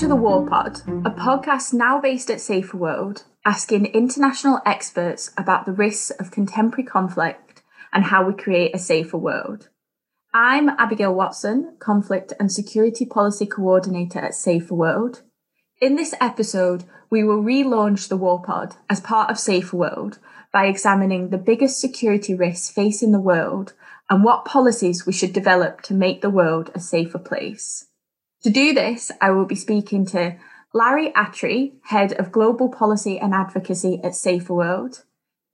to the War Pod, a podcast now based at Safer World, asking international experts about the risks of contemporary conflict and how we create a safer world. I'm Abigail Watson, Conflict and Security Policy Coordinator at Safer World. In this episode, we will relaunch the War Pod as part of Safer World by examining the biggest security risks facing the world and what policies we should develop to make the world a safer place. To do this, I will be speaking to Larry Attree, Head of Global Policy and Advocacy at Safer World,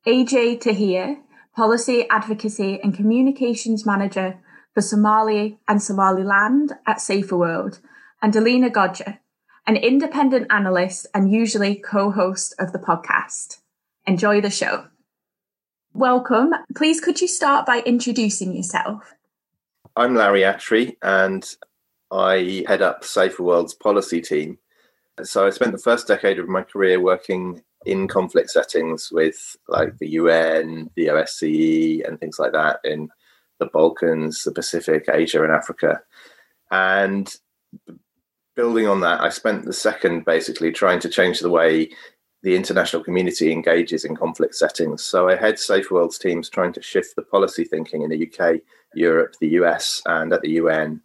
AJ Tahir, Policy, Advocacy and Communications Manager for Somali and Somaliland at Safer World, and Delina Goxho, an independent analyst and usually co host of the podcast. Enjoy the show. Welcome. Please, could you start by introducing yourself? I'm Larry Attree, and I head up Safer World's policy team. So I spent the first decade of my career working in conflict settings with like the UN, the OSCE, and things like that in the Balkans, the Pacific, Asia, and Africa. And building on that, I spent the second basically trying to change the way the international community engages in conflict settings. So I head Safer World's teams trying to shift the policy thinking in the UK, Europe, the US, and at the UN.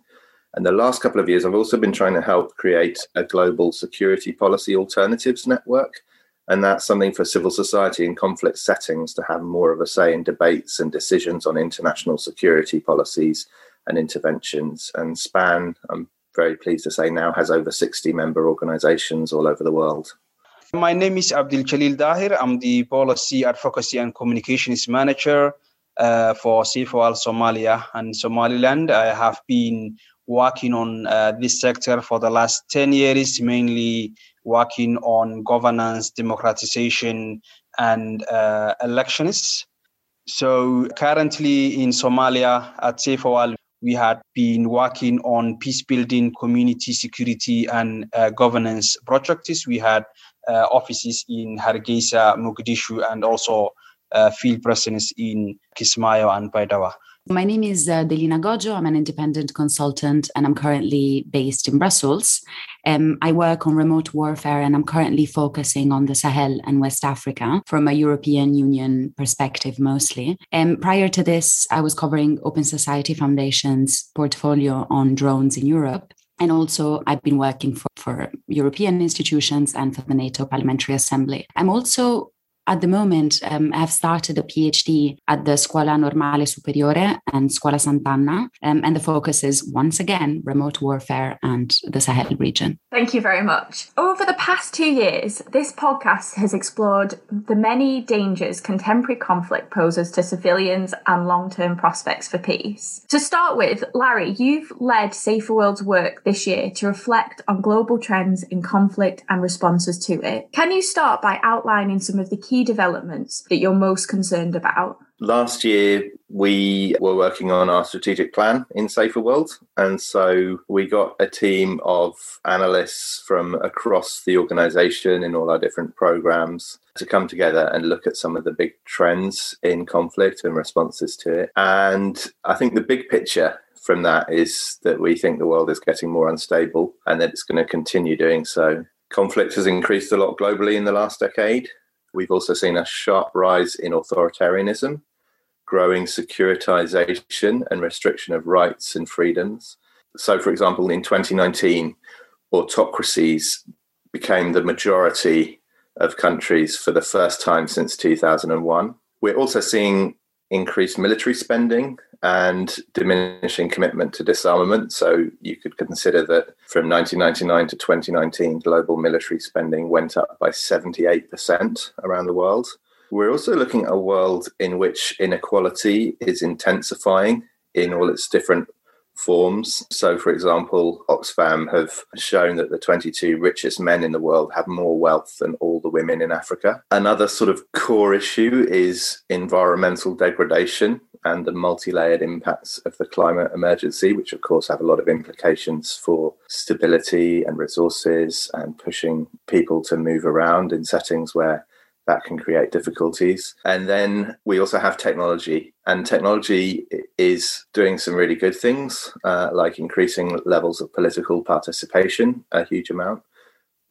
And the last couple of years, I've also been trying to help create a global security policy alternatives network and that's something for civil society in conflict settings to have more of a say in debates and decisions on international security policies and interventions. And SPAN, I'm very pleased to say, now has over 60 member organizations all over the world. My name is Abdul Jalil Dahir. I'm the Policy Advocacy and Communications Manager uh, for Safer World Somalia and Somaliland. I have been working on uh, this sector for the last 10 years, mainly working on governance, democratization, and uh, elections. So currently in Somalia at Safer World, we had been working on peace building, community security, and uh, governance projects. We had uh, offices in Hargeisa, Mogadishu, and also uh, field presence in Kismayo and Baidoa. My name is uh, Delina Goxho. I'm an independent consultant and I'm currently based in Brussels. Um, I work on remote warfare and I'm currently focusing on the Sahel and West Africa from a European Union perspective mostly. Um, prior to this, I was covering Open Society Foundation's portfolio on drones in Europe. And also, I've been working for, for European institutions and for the NATO Parliamentary Assembly. I'm also at the moment, um, I have started a PhD at the Scuola Normale Superiore and Scuola Sant'Anna, um, and the focus is once again remote warfare and the Sahel region. Thank you very much. Over the past two years, this podcast has explored the many dangers contemporary conflict poses to civilians and long term prospects for peace. To start with, Larry, you've led Safer World's work this year to reflect on global trends in conflict and responses to it. Can you start by outlining some of the key developments that you're most concerned about? Last year, we were working on our strategic plan in Safer World. And so we got a team of analysts from across the organization in all our different programs to come together and look at some of the big trends in conflict and responses to it. And I think the big picture from that is that we think the world is getting more unstable and that it's going to continue doing so. Conflict has increased a lot globally in the last decade. We've also seen a sharp rise in authoritarianism, growing securitization and restriction of rights and freedoms. So, for example, in 2019, autocracies became the majority of countries for the first time since 2001. We're also seeing increased military spending and diminishing commitment to disarmament. So you could consider that from 1999 to 2019, global military spending went up by 78% around the world. We're also looking at a world in which inequality is intensifying in all its different forms. So, for example, Oxfam have shown that the 22 richest men in the world have more wealth than all the women in Africa. Another sort of core issue is environmental degradation and the multi layered impacts of the climate emergency, which of course have a lot of implications for stability and resources and pushing people to move around in settings where that can create difficulties. And then we also have technology, and technology is doing some really good things, uh, like increasing levels of political participation a huge amount.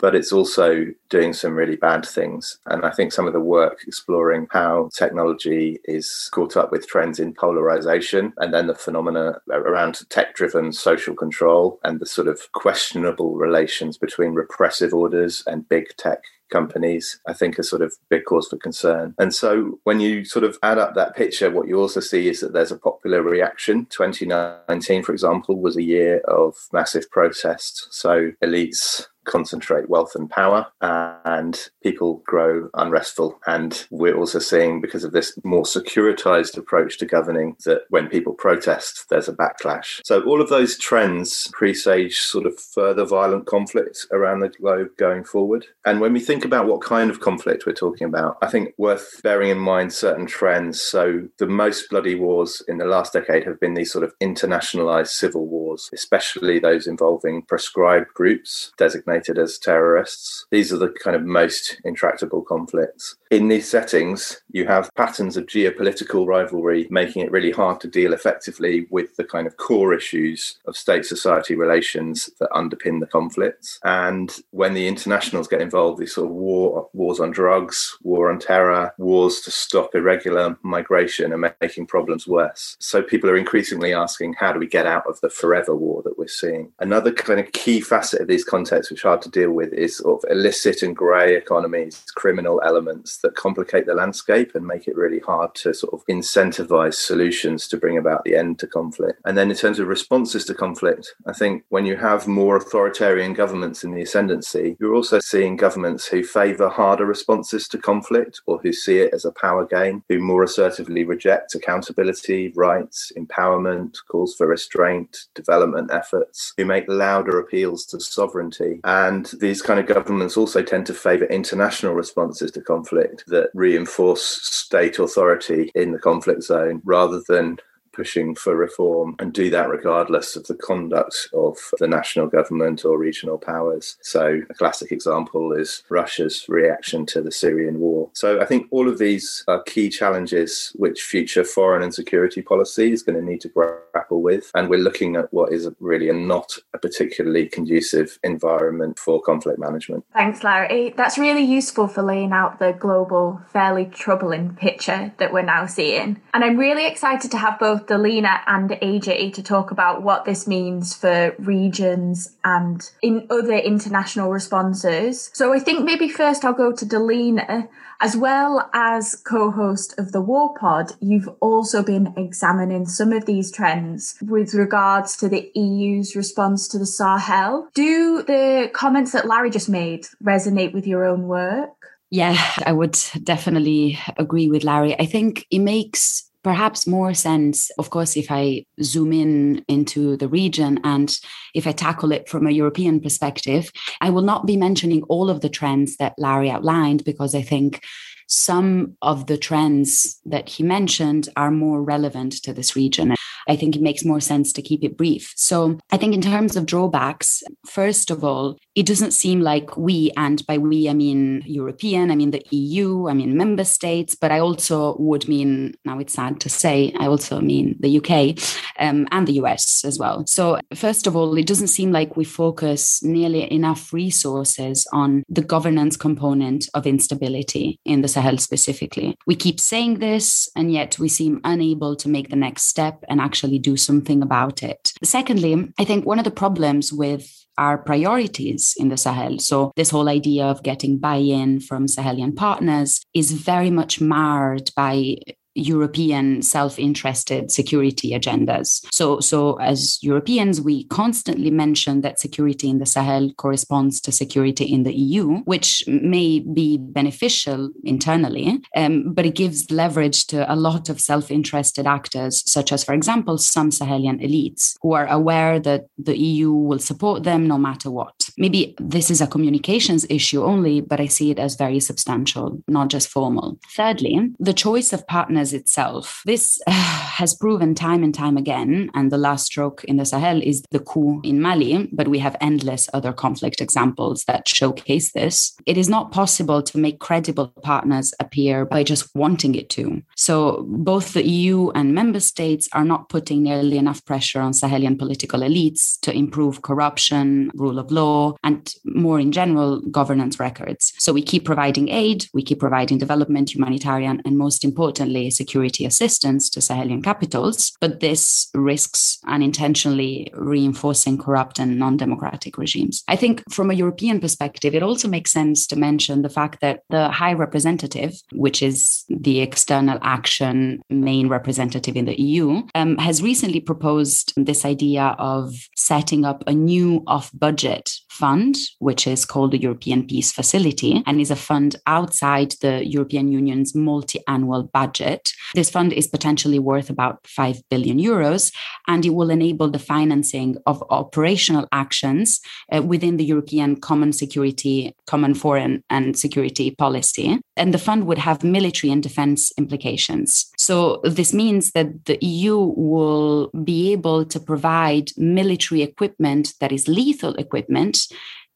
But it's also doing some really bad things. And I think some of the work exploring how technology is caught up with trends in polarization and then the phenomena around tech driven social control and the sort of questionable relations between repressive orders and big tech companies, I think are sort of big cause for concern. And so when you sort of add up that picture, what you also see is that there's a popular reaction. 2019, for example, was a year of massive protest. So elites concentrate wealth and power, and people grow unrestful. And we're also seeing, because of this more securitized approach to governing, that when people protest, there's a backlash. So all of those trends presage sort of further violent conflict around the globe going forward. And when we think about what kind of conflict we're talking about, I think worth bearing in mind certain trends. So the most bloody wars in the last decade have been these sort of internationalized civil wars, especially those involving proscribed groups designated designated as terrorists. These are the kind of most intractable conflicts. In these settings, you have patterns of geopolitical rivalry making it really hard to deal effectively with the kind of core issues of state society relations that underpin the conflicts. And when the internationals get involved, these sort of war wars on drugs, war on terror, wars to stop irregular migration are making problems worse. So people are increasingly asking, how do we get out of the forever war that we're seeing? Another kind of key facet of these contexts, which hard to deal with, is sort of illicit and grey economies, criminal elements that complicate the landscape and make it really hard to sort of incentivize solutions to bring about the end to conflict. And then in terms of responses to conflict, I think when you have more authoritarian governments in the ascendancy, you're also seeing governments who favor harder responses to conflict or who see it as a power game, who more assertively reject accountability, rights, empowerment, calls for restraint, development efforts, who make louder appeals to sovereignty. And these kind of governments also tend to favor international responses to conflict that reinforce state authority in the conflict zone rather than pushing for reform and do that regardless of the conduct of the national government or regional powers. So, a classic example is Russia's reaction to the Syrian war. So, I think all of these are key challenges which future foreign and security policy is going to need to grapple with. And we're looking at what is really a not a particularly conducive environment for conflict management. Thanks, Larry. That's really useful for laying out the global, fairly troubling picture that we're now seeing. And I'm really excited to have both Delina and AJ to talk about what this means for regions and in other international responses. So I think maybe first I'll go to Delina. As well as co host of the War Pod, you've also been examining some of these trends with regards to the EU's response to the Sahel. Do the comments that Larry just made resonate with your own work? Yeah, I would definitely agree with Larry. I think it makes perhaps more sense, of course, if I zoom in into the region and if I tackle it from a European perspective. I will not be mentioning all of the trends that Larry outlined because I think some of the trends that he mentioned are more relevant to this region. I think it makes more sense to keep it brief. So I think in terms of drawbacks, first of all, it doesn't seem like we, and by we, I mean European, I mean the EU, I mean member states, but I also would mean, now it's sad to say, I also mean the UK um, and the US as well. So, first of all, it doesn't seem like we focus nearly enough resources on the governance component of instability in the Sahel specifically. We keep saying this, and yet we seem unable to make the next step and actually do something about it. Secondly, I think one of the problems with our priorities in the Sahel. So, this whole idea of getting buy in from Sahelian partners is very much marred by European self-interested security agendas. So, so as Europeans, we constantly mention that security in the Sahel corresponds to security in the EU, which may be beneficial internally, um, but it gives leverage to a lot of self-interested actors, such as, for example, some Sahelian elites who are aware that the EU will support them no matter what. Maybe this is a communications issue only, but I see it as very substantial, not just formal. Thirdly, the choice of partners partners itself. This uh, has proven time and time again, and the last stroke in the Sahel is the coup in Mali, but we have endless other conflict examples that showcase this. It is not possible to make credible partners appear by just wanting it to. So both the EU and member states are not putting nearly enough pressure on Sahelian political elites to improve corruption, rule of law, and more in general, governance records. So we keep providing aid, we keep providing development, humanitarian, and most importantly, security assistance to Sahelian capitals. But this risks unintentionally reinforcing corrupt and non democratic regimes. I think from a European perspective, it also makes sense to mention the fact that the High Representative, which is the external action main representative in the EU, um, has recently proposed this idea of setting up a new off budget fund, which is called the European Peace Facility and is a fund outside the European Union's multi annual budget. This fund is potentially worth about 5 billion euros, and it will enable the financing of operational actions uh, within the European Common Security, Common Foreign and Security Policy. And the fund would have military and defense implications. So, this means that the EU will be able to provide military equipment that is lethal equipment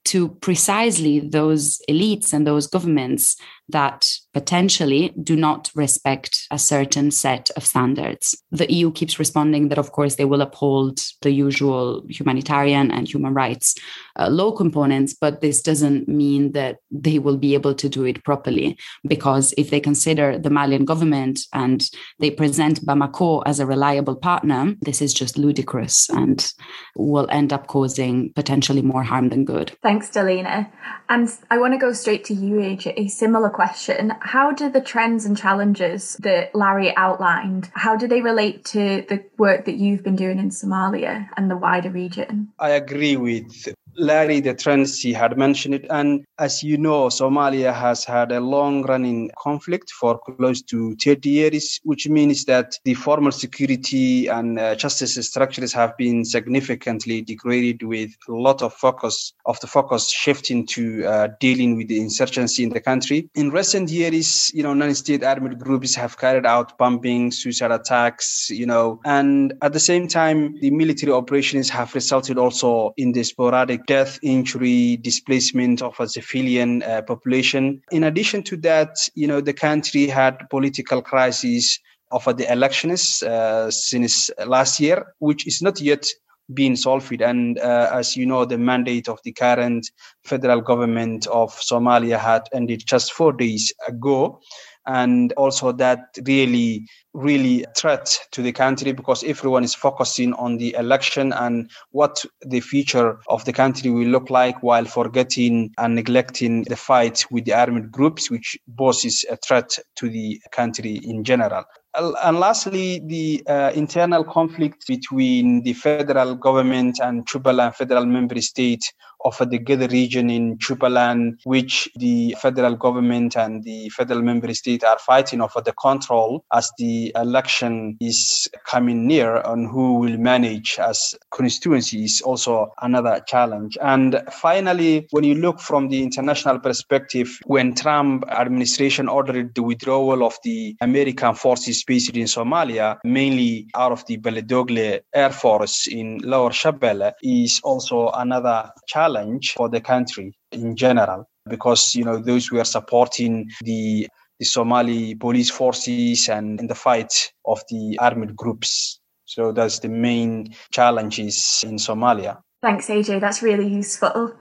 to precisely those elites and those governments that potentially do not respect a certain set of standards. The EU keeps responding that, of course, they will uphold the usual humanitarian and human rights uh, law components, but this doesn't mean that they will be able to do it properly. Because if they consider the Malian government and they present Bamako as a reliable partner, this is just ludicrous and will end up causing potentially more harm than good. Thanks, Delina. And I want to go straight to you, AJ. A similar question. How do the trends and challenges that Larry outlined, how do they relate to the work that you've been doing in Somalia and the wider region? I agree with Larry, the trends he had mentioned it. And as you know, Somalia has had a long running conflict for close to 30 years, which means that the formal security and uh, justice structures have been significantly degraded with a lot of focus of the focus shifting to uh, dealing with the insurgency in the country. In recent years, you know, non-state armed groups have carried out bombing, suicide attacks, you know, and at the same time, the military operations have resulted also in the sporadic death, injury, displacement of a civilian uh, population. In addition to that, you know, the country had political crises of the elections uh, since last year, which is not yet being solved. And uh, as you know, the mandate of the current federal government of Somalia had ended just four days ago and also that really really threat to the country because everyone is focusing on the election and what the future of the country will look like while forgetting and neglecting the fight with the armed groups which poses a threat to the country in general and lastly, the uh, internal conflict between the federal government and Jubaland federal member state of the Gedo region in Jubaland, which the federal government and the federal member state are fighting over the control as the election is coming near on who will manage as constituency is also another challenge. And finally, when you look from the international perspective, when Trump administration ordered the withdrawal of the American forces based in Somalia, mainly out of the Baledogle Air Force in Lower Shabelle, is also another challenge for the country in general because you know those who are supporting the the Somali police forces and in the fight of the armed groups. So that's the main challenges in Somalia. Thanks, AJ. That's really useful.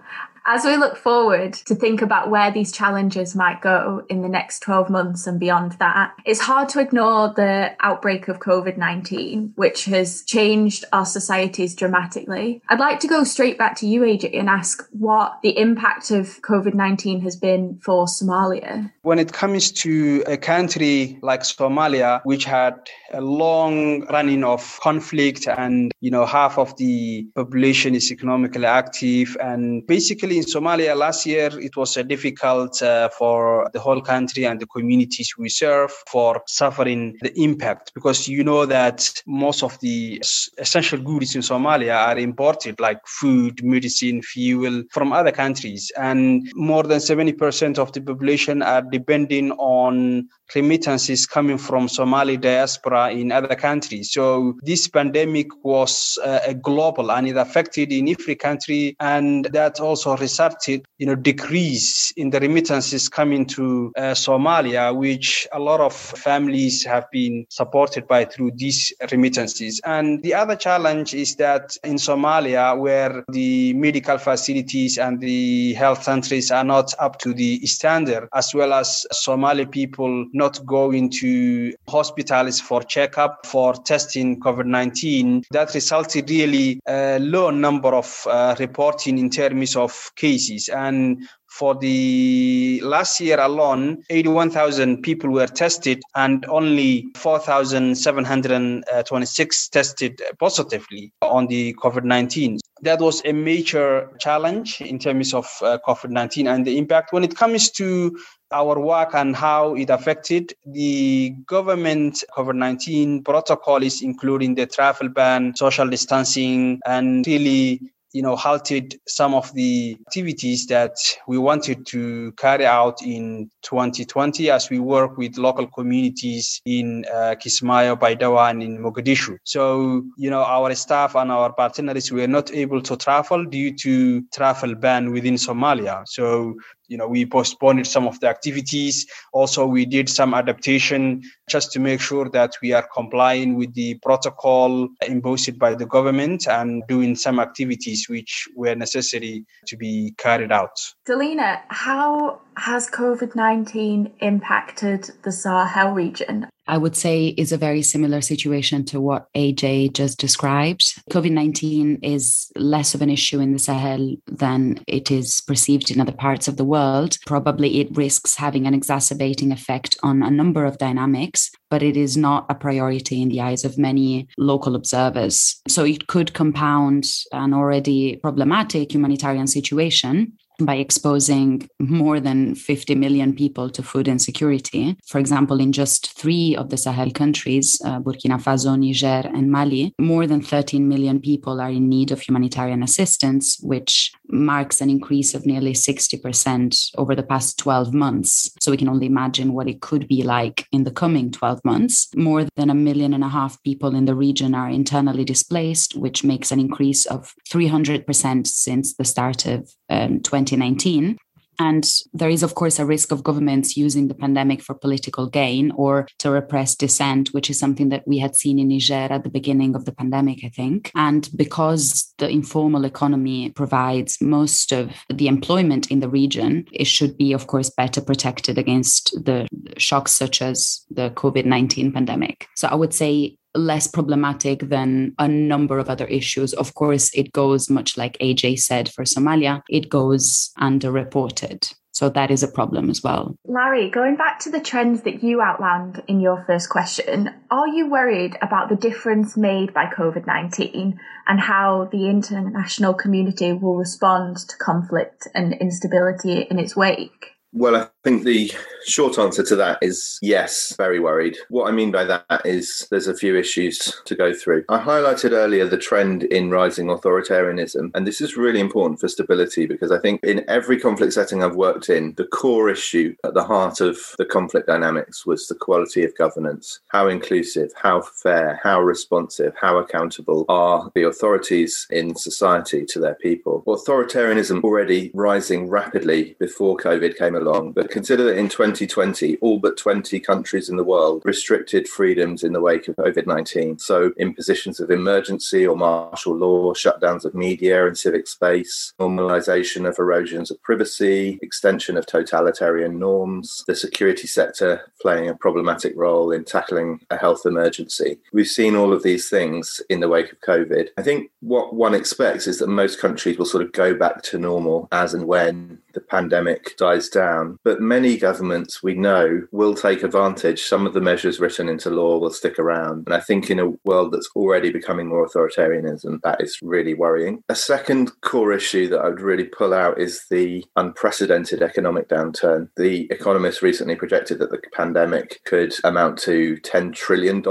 As we look forward to think about where these challenges might go in the next 12 months and beyond that, it's hard to ignore the outbreak of COVID 19, which has changed our societies dramatically. I'd like to go straight back to you, AJ, and ask what the impact of COVID 19 has been for Somalia. When it comes to a country like Somalia, which had a long running of conflict and, you know, half of the population is economically active and basically especially in Somalia last year, it was uh, difficult uh, for the whole country and the communities we serve for suffering the impact because you know that most of the essential goods in Somalia are imported, like food, medicine, fuel from other countries. And more than 70% of the population are depending on remittances coming from Somali diaspora in other countries. So this pandemic was uh, global and it affected in every country, and that also resulted, you know, decrease in the remittances coming to uh, Somalia, which a lot of families have been supported by through these remittances. And the other challenge is that in Somalia, where the medical facilities and the health centers are not up to the standard, as well as Somali people not going to hospitals for checkup for testing COVID-19, that resulted really a low number of uh, reporting in terms of cases. And for the last year alone, 81,000 people were tested and only 4,726 tested positively on the COVID 19. That was a major challenge in terms of uh, COVID 19 and the impact. When it comes to our work and how it affected the government COVID 19 protocol is including the travel ban, social distancing, and really you know, halted some of the activities that we wanted to carry out in 2020 as we work with local communities in uh, Kismayo, Baidoa, and in Mogadishu. So, you know, our staff and our partners were not able to travel due to travel ban within Somalia. So you know we postponed some of the activities. Also we did some adaptation just to make sure that we are complying with the protocol imposed by the government and doing some activities which were necessary to be carried out. Delina how has covid-19 impacted the sahel region I would say is a very similar situation to what AJ just described. COVID 19 is less of an issue in the Sahel than it is perceived in other parts of the world. Probably it risks having an exacerbating effect on a number of dynamics, but it is not a priority in the eyes of many local observers. So it could compound an already problematic humanitarian situation by exposing more than 50 million people to food insecurity. For example, in just three of the Sahel countries, uh, Burkina Faso, Niger, and Mali, more than 13 million people are in need of humanitarian assistance, which marks an increase of nearly 60% over the past 12 months. So we can only imagine what it could be like in the coming 12 months. More than a million and a half people in the region are internally displaced, which makes an increase of 300% since the start of um, 2019. And there is, of course, a risk of governments using the pandemic for political gain or to repress dissent, which is something that we had seen in Niger at the beginning of the pandemic, I think. And because the informal economy provides most of the employment in the region, it should be, of course, better protected against the shocks such as the COVID 19 pandemic. So I would say less problematic than a number of other issues. Of course, it goes much like AJ said for Somalia, it goes underreported. So that is a problem as well. Larry, going back to the trends that you outlined in your first question, are you worried about the difference made by COVID 19 and how the international community will respond to conflict and instability in its wake? Well, I think the short answer to that is yes, very worried. What I mean by that is there's a few issues to go through. I highlighted earlier the trend in rising authoritarianism, and this is really important for stability because I think in every conflict setting I've worked in, the core issue at the heart of the conflict dynamics was the quality of governance. How inclusive, how fair, how responsive, how accountable are the authorities in society to their people? Authoritarianism already rising rapidly before COVID came along, but consider that in 2020, all but 20 countries in the world restricted freedoms in the wake of COVID 19. So, impositions of emergency or martial law, shutdowns of media and civic space, normalization of erosions of privacy, extension of totalitarian norms, the security sector playing a problematic role in tackling a health emergency. We've seen all of these things in the wake of COVID. I think what one expects is that most countries will sort of go back to normal as and when the pandemic dies down. But many governments we know will take advantage. Some of the measures written into law will stick around. And I think in a world that's already becoming more authoritarianism, that is really worrying. A second core issue that I would really pull out is the unprecedented economic downturn. The Economist recently projected that the pandemic could amount to $10 trillion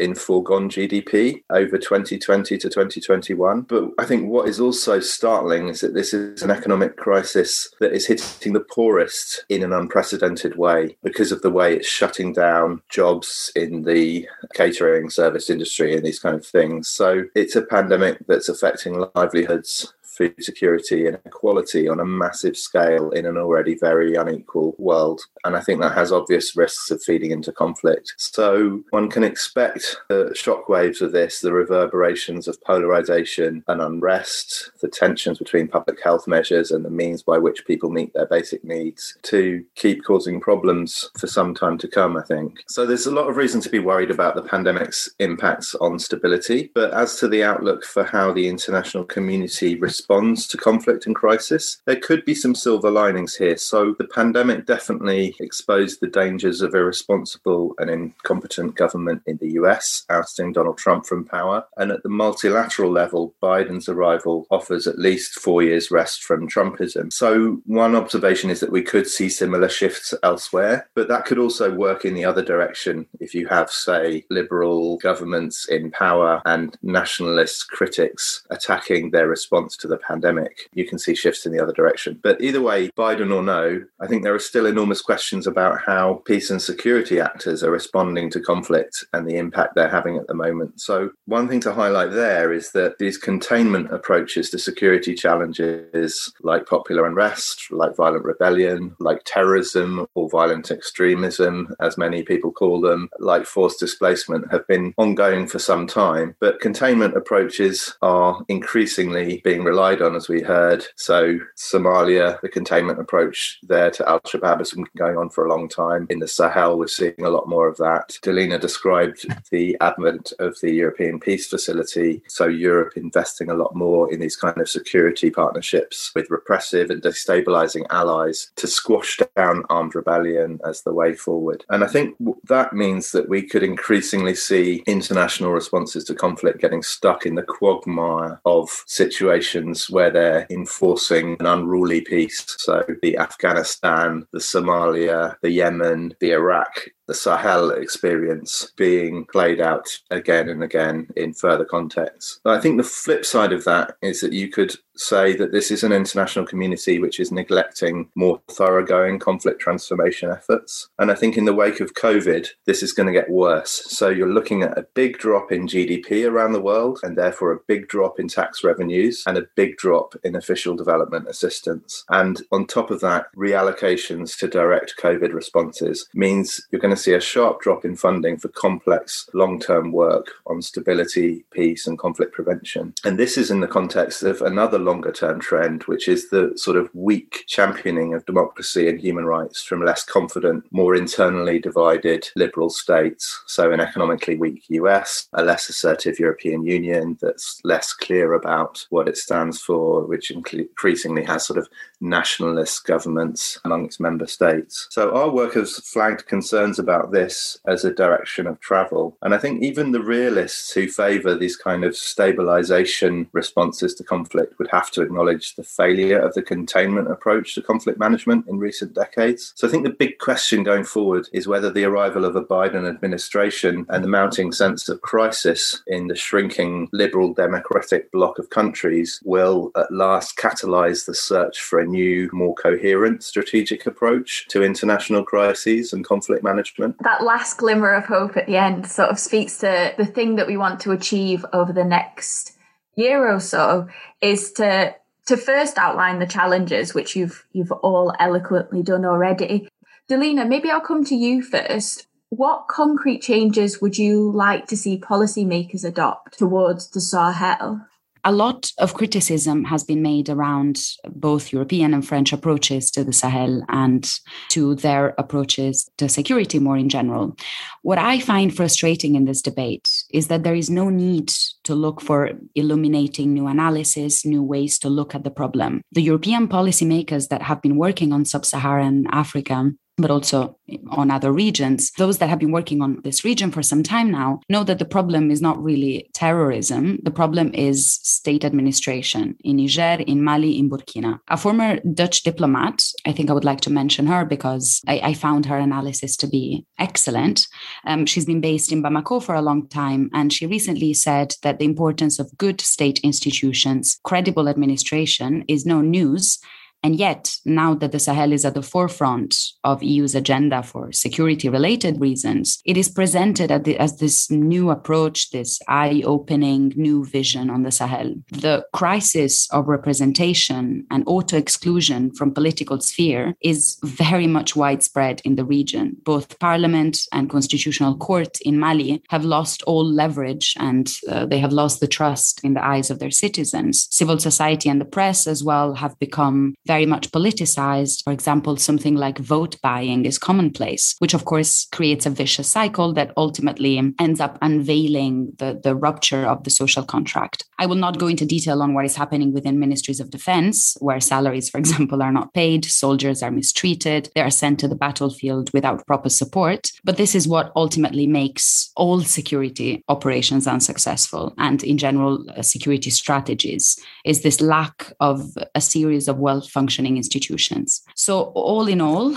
in foregone GDP over 2020 to 2021. But I think what is also startling is that this is an economic crisis that is hitting the poorest in an unprecedented way because of the way it's shutting down jobs in the catering service industry and these kind of things. So it's a pandemic that's affecting livelihoods food security and equality on a massive scale in an already very unequal world. And I think that has obvious risks of feeding into conflict. So one can expect the shockwaves of this, the reverberations of polarization and unrest, the tensions between public health measures and the means by which people meet their basic needs to keep causing problems for some time to come, I think. So there's a lot of reason to be worried about the pandemic's impacts on stability. But as to the outlook for how the international community responds, responds to conflict and crisis. There could be some silver linings here. So the pandemic definitely exposed the dangers of irresponsible and incompetent government in the US, ousting Donald Trump from power. And at the multilateral level, Biden's arrival offers at least four years' rest from Trumpism. So one observation is that we could see similar shifts elsewhere, but that could also work in the other direction if you have, say, liberal governments in power and nationalist critics attacking their response to the pandemic, you can see shifts in the other direction. But either way, Biden or no, I think there are still enormous questions about how peace and security actors are responding to conflict and the impact they're having at the moment. So, one thing to highlight there is that these containment approaches to security challenges, like popular unrest, like violent rebellion, like terrorism or violent extremism, as many people call them, like forced displacement, have been ongoing for some time. But containment approaches are increasingly being relied relied on, as we heard. So, Somalia, the containment approach there to Al Shabaab has been going on for a long time. In the Sahel, we're seeing a lot more of that. Delina described the advent of the European Peace Facility. So, Europe investing a lot more in these kind of security partnerships with repressive and destabilizing allies to squash down armed rebellion as the way forward. And I think that means that we could increasingly see international responses to conflict getting stuck in the quagmire of situations where they're enforcing an unruly peace. So the Afghanistan, the Somalia, the Yemen, the Iraq the Sahel experience being played out again and again in further contexts. I think the flip side of that is that you could say that this is an international community which is neglecting more thoroughgoing conflict transformation efforts. And I think in the wake of COVID, this is going to get worse. So you're looking at a big drop in GDP around the world, and therefore a big drop in tax revenues and a big drop in official development assistance. And on top of that, reallocations to direct COVID responses means you're going to see a sharp drop in funding for complex long term work on stability, peace, and conflict prevention. And this is in the context of another longer term trend, which is the sort of weak championing of democracy and human rights from less confident, more internally divided liberal states. So, an economically weak US, a less assertive European Union that's less clear about what it stands for, which increasingly has sort of nationalist governments among its member states. So, our work has flagged concerns about about this as a direction of travel. And I think even the realists who favor these kind of stabilization responses to conflict would have to acknowledge the failure of the containment approach to conflict management in recent decades. So I think the big question going forward is whether the arrival of a Biden administration and the mounting sense of crisis in the shrinking liberal democratic bloc of countries will at last catalyze the search for a new, more coherent strategic approach to international crises and conflict management that last glimmer of hope at the end sort of speaks to the thing that we want to achieve over the next year or so is to to first outline the challenges which you've you've all eloquently done already. Delina, maybe I'll come to you first. What concrete changes would you like to see policymakers adopt towards the Sahel? A lot of criticism has been made around both European and French approaches to the Sahel and to their approaches to security more in general. What I find frustrating in this debate is that there is no need to look for illuminating new analysis, new ways to look at the problem. The European policymakers that have been working on sub Saharan Africa but also on other regions. Those that have been working on this region for some time now know that the problem is not really terrorism. The problem is state administration in Niger, in Mali, in Burkina. A former Dutch diplomat, I think I would like to mention her because I, I found her analysis to be excellent. Um, she's been based in Bamako for a long time, and she recently said that the importance of good state institutions, credible administration is no news and yet, now that the Sahel is at the forefront of EU's agenda for security related reasons, it is presented as this new approach, this eye opening new vision on the Sahel. The crisis of representation and auto exclusion from political sphere is very much widespread in the region. Both parliament and constitutional court in Mali have lost all leverage and uh, they have lost the trust in the eyes of their citizens. Civil society and the press as well have become very much politicized. For example, something like vote buying is commonplace, which of course creates a vicious cycle that ultimately ends up unveiling the, the rupture of the social contract. I will not go into detail on what is happening within ministries of defense, where salaries, for example, are not paid, soldiers are mistreated, they are sent to the battlefield without proper support. But this is what ultimately makes all security operations unsuccessful and, in general, uh, security strategies is this lack of a series of well functioning institutions. So, all in all,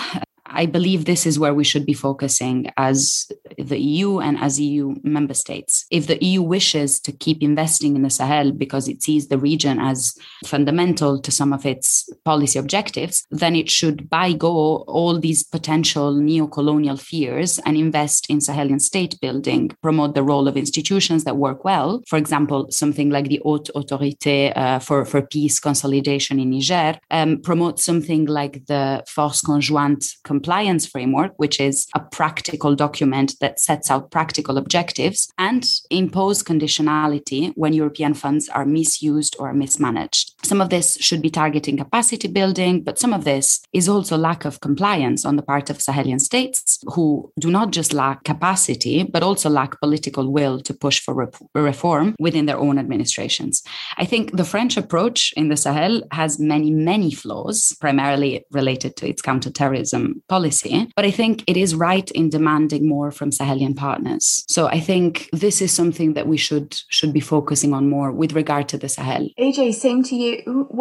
I believe this is where we should be focusing as the EU and as EU member states. If the EU wishes to keep investing in the Sahel because it sees the region as fundamental to some of its policy objectives, then it should buy go all these potential neo-colonial fears and invest in Sahelian state building, promote the role of institutions that work well. For example, something like the Haute Autorité uh, for, for Peace Consolidation in Niger, um, promote something like the Force Conjointe compliance framework, which is a practical document that sets out practical objectives and impose conditionality when European funds are misused or mismanaged. Some of this should be targeting capacity building, but some of this is also lack of compliance on the part of Sahelian states who do not just lack capacity, but also lack political will to push for rep- reform within their own administrations. I think the French approach in the Sahel has many, many flaws, primarily related to its counterterrorism policy. But I think it is right in demanding more from Sahelian partners. So I think this is something that we should should be focusing on more with regard to the Sahel. AJ, same to you.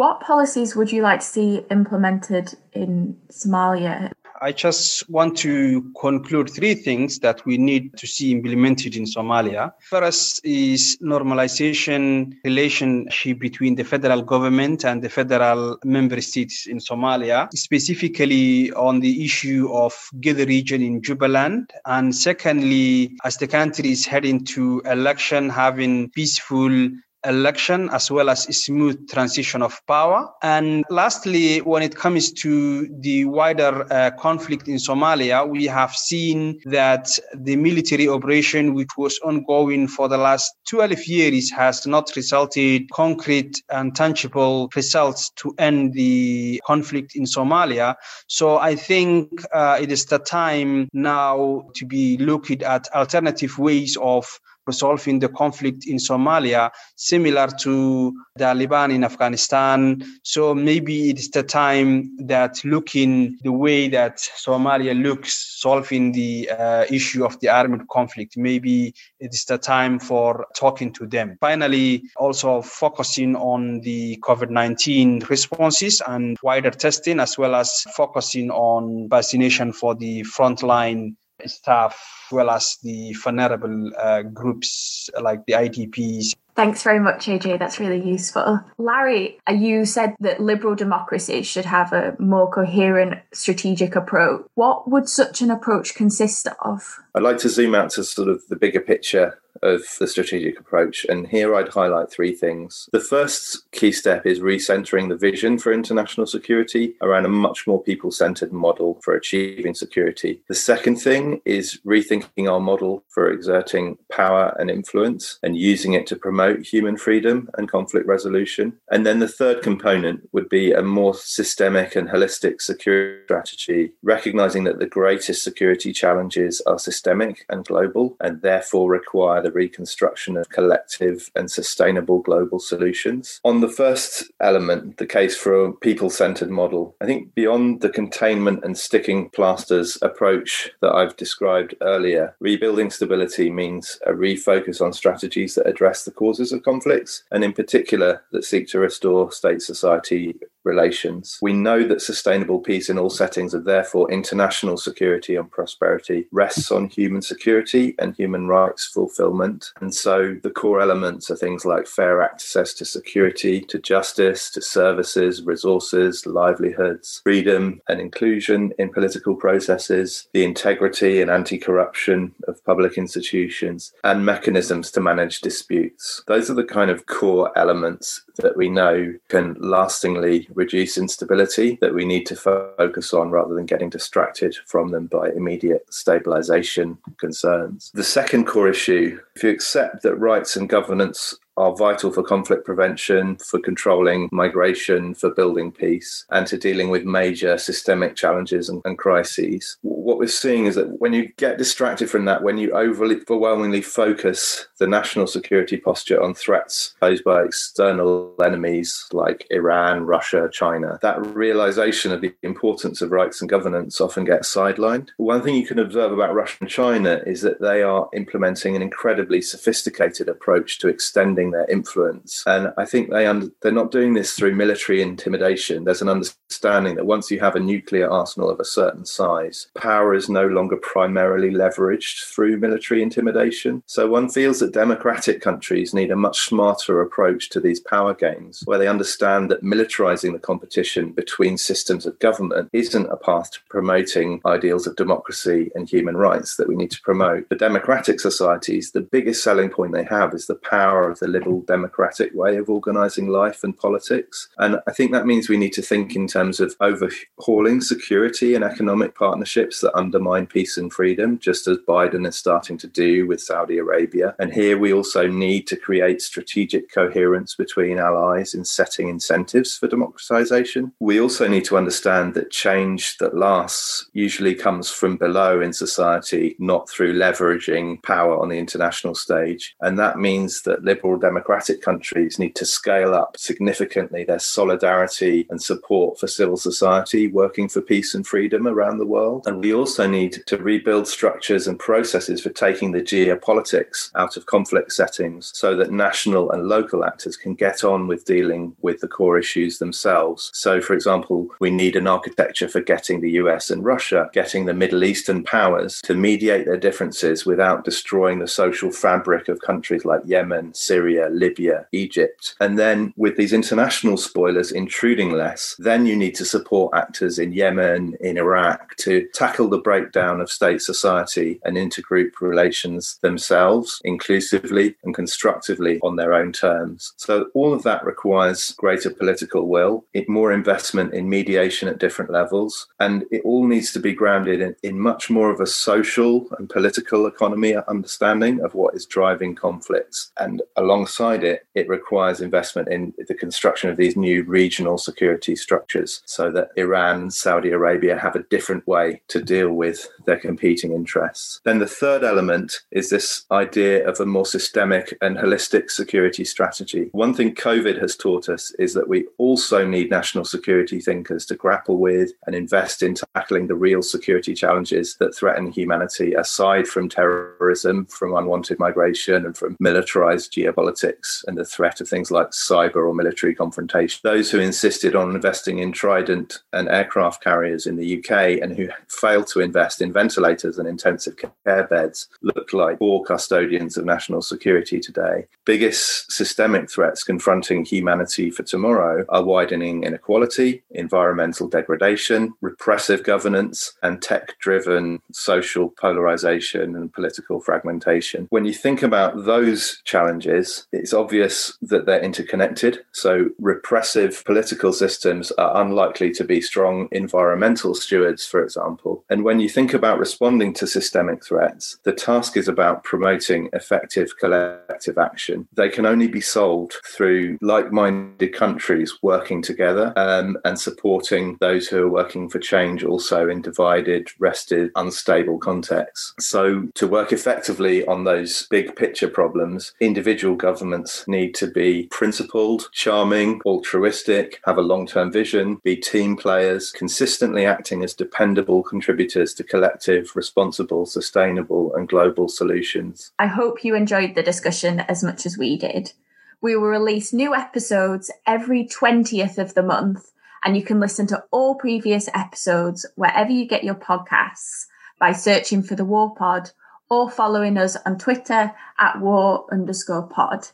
What policies would you like to see implemented in Somalia I just want to conclude three things that we need to see implemented in Somalia. First is normalization relationship between the federal government and the federal member states in Somalia, specifically on the issue of Gedo region in Jubaland. And secondly, as the country is heading to election, having peaceful election as well as smooth transition of power. And lastly, when it comes to the wider uh, conflict in Somalia, we have seen that the military operation, which was ongoing for the last 12 years, has not resulted concrete and tangible results to end the conflict in Somalia. So I think uh, it is the time now to be looking at alternative ways of resolving the conflict in Somalia, similar to the Taliban in Afghanistan. So maybe it's the time that looking the way that Somalia looks, solving the uh, issue of the armed conflict, maybe it is the time for talking to them. Finally, also focusing on the COVID 19 responses and wider testing, as well as focusing on vaccination for the frontline staff as well as the vulnerable uh, groups like the IDPs. Thanks very much, AJ. That's really useful. Larry, uh, you said that liberal democracies should have a more coherent strategic approach. What would such an approach consist of? I'd like to zoom out to sort of the bigger picture of the strategic approach. And here I'd highlight three things. The first key step is recentering the vision for international security around a much more people centered model for achieving security. The second thing is rethinking our model for exerting power and influence and using it to promote human freedom and conflict resolution. And then the third component would be a more systemic and holistic security strategy, recognizing that the greatest security challenges are systemic and global and therefore require the reconstruction of collective and sustainable global solutions. On the first element, the case for a people centered model, I think beyond the containment and sticking plasters approach that I've described earlier, rebuilding stability means a refocus on strategies that address the causes of conflicts and, in particular, that seek to restore state society relations. We know that sustainable peace in all settings and therefore international security and prosperity rests on human security and human rights fulfillment. And so the core elements are things like fair access to security, to justice, to services, resources, livelihoods, freedom and inclusion in political processes, the integrity and anti corruption of public institutions, and mechanisms to manage disputes. Those are the kind of core elements that we know can lastingly reduce instability that we need to focus on rather than getting distracted from them by immediate stabilization concerns. The second core issue if you accept that rights and governance are vital for conflict prevention, for controlling migration, for building peace, and to dealing with major systemic challenges and, and, crises. What we're seeing is that when you get distracted from that, when you overwhelmingly focus the national security posture on threats posed by external enemies like Iran, Russia, China, that realization of the importance of rights and governance often gets sidelined. One thing you can observe about Russia and China is that they are implementing an incredibly sophisticated approach to extending their influence. And I think they under, they're not doing this through military intimidation. There's an understanding that once you have a nuclear arsenal of a certain size, power is no longer primarily leveraged through military intimidation. So one feels that democratic countries need a much smarter approach to these power games, where they understand that militarizing the competition between systems of government isn't a path to promoting ideals of democracy and human rights that we need to promote. For democratic societies, the biggest selling point they have is the power of the liberal democratic way of organizing life and politics. And I think that means we need to think in terms of overhauling security and economic partnerships that undermine peace and freedom, just as Biden is starting to do with Saudi Arabia. And here we also need to create strategic coherence between allies in setting incentives for democratization. We also need to understand that change that lasts usually comes from below in society, not through leveraging power on the international stage. And that means that liberal democratic countries need to scale up significantly their solidarity and support for civil society working for peace and freedom around the world. And we also need to rebuild structures and processes for taking the geopolitics out of conflict settings so that national and local actors can get on with dealing with the core issues themselves. So, for example, we need an architecture for getting the US and Russia, getting the Middle Eastern powers to mediate their differences without destroying the social fabric of countries like Yemen, Syria Syria, Libya, Egypt. And then with these international spoilers intruding less, then you need to support actors in Yemen, in Iraq to tackle the breakdown of state society and intergroup relations themselves, inclusively and constructively on their own terms. So all of that requires greater political will, more investment in mediation at different levels, and it all needs to be grounded in, in much more of a social and political economy understanding of what is driving conflicts. And along alongside it, it requires investment in the construction of these new regional security structures so that Iran and Saudi Arabia have a different way to deal with their competing interests. Then the third element is this idea of a more systemic and holistic security strategy. One thing COVID has taught us is that we also need national security thinkers to grapple with and invest in tackling the real security challenges that threaten humanity aside from terrorism, from unwanted migration, and from militarized geopolitics politics and the threat of things like cyber or military confrontation. Those who insisted on investing in Trident and aircraft carriers in the UK and who failed to invest in ventilators and intensive care beds look like poor custodians of national security today. Biggest systemic threats confronting humanity for tomorrow are widening inequality, environmental degradation, repressive governance, and tech driven social polarization and political fragmentation. When you think about those challenges, it's obvious that they're interconnected. So, repressive political systems are unlikely to be strong environmental stewards, for example. And when you think about responding to systemic threats, the task is about promoting effective collective action. They can only be solved through like minded countries working together um, and supporting those who are working for change also in divided, rested, unstable contexts. So, to work effectively on those big picture problems, individual governments need to be principled, charming, altruistic, have a long term vision, be team players, consistently acting as dependable contributors to collective, responsible, sustainable, and global solutions. I hope you enjoyed the discussion as much as we did. We will release new episodes every 20th of the month, and you can listen to all previous episodes wherever you get your podcasts by searching for the War Pod or following us on Twitter at war underscore pod.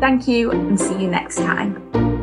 Thank you and see you next time.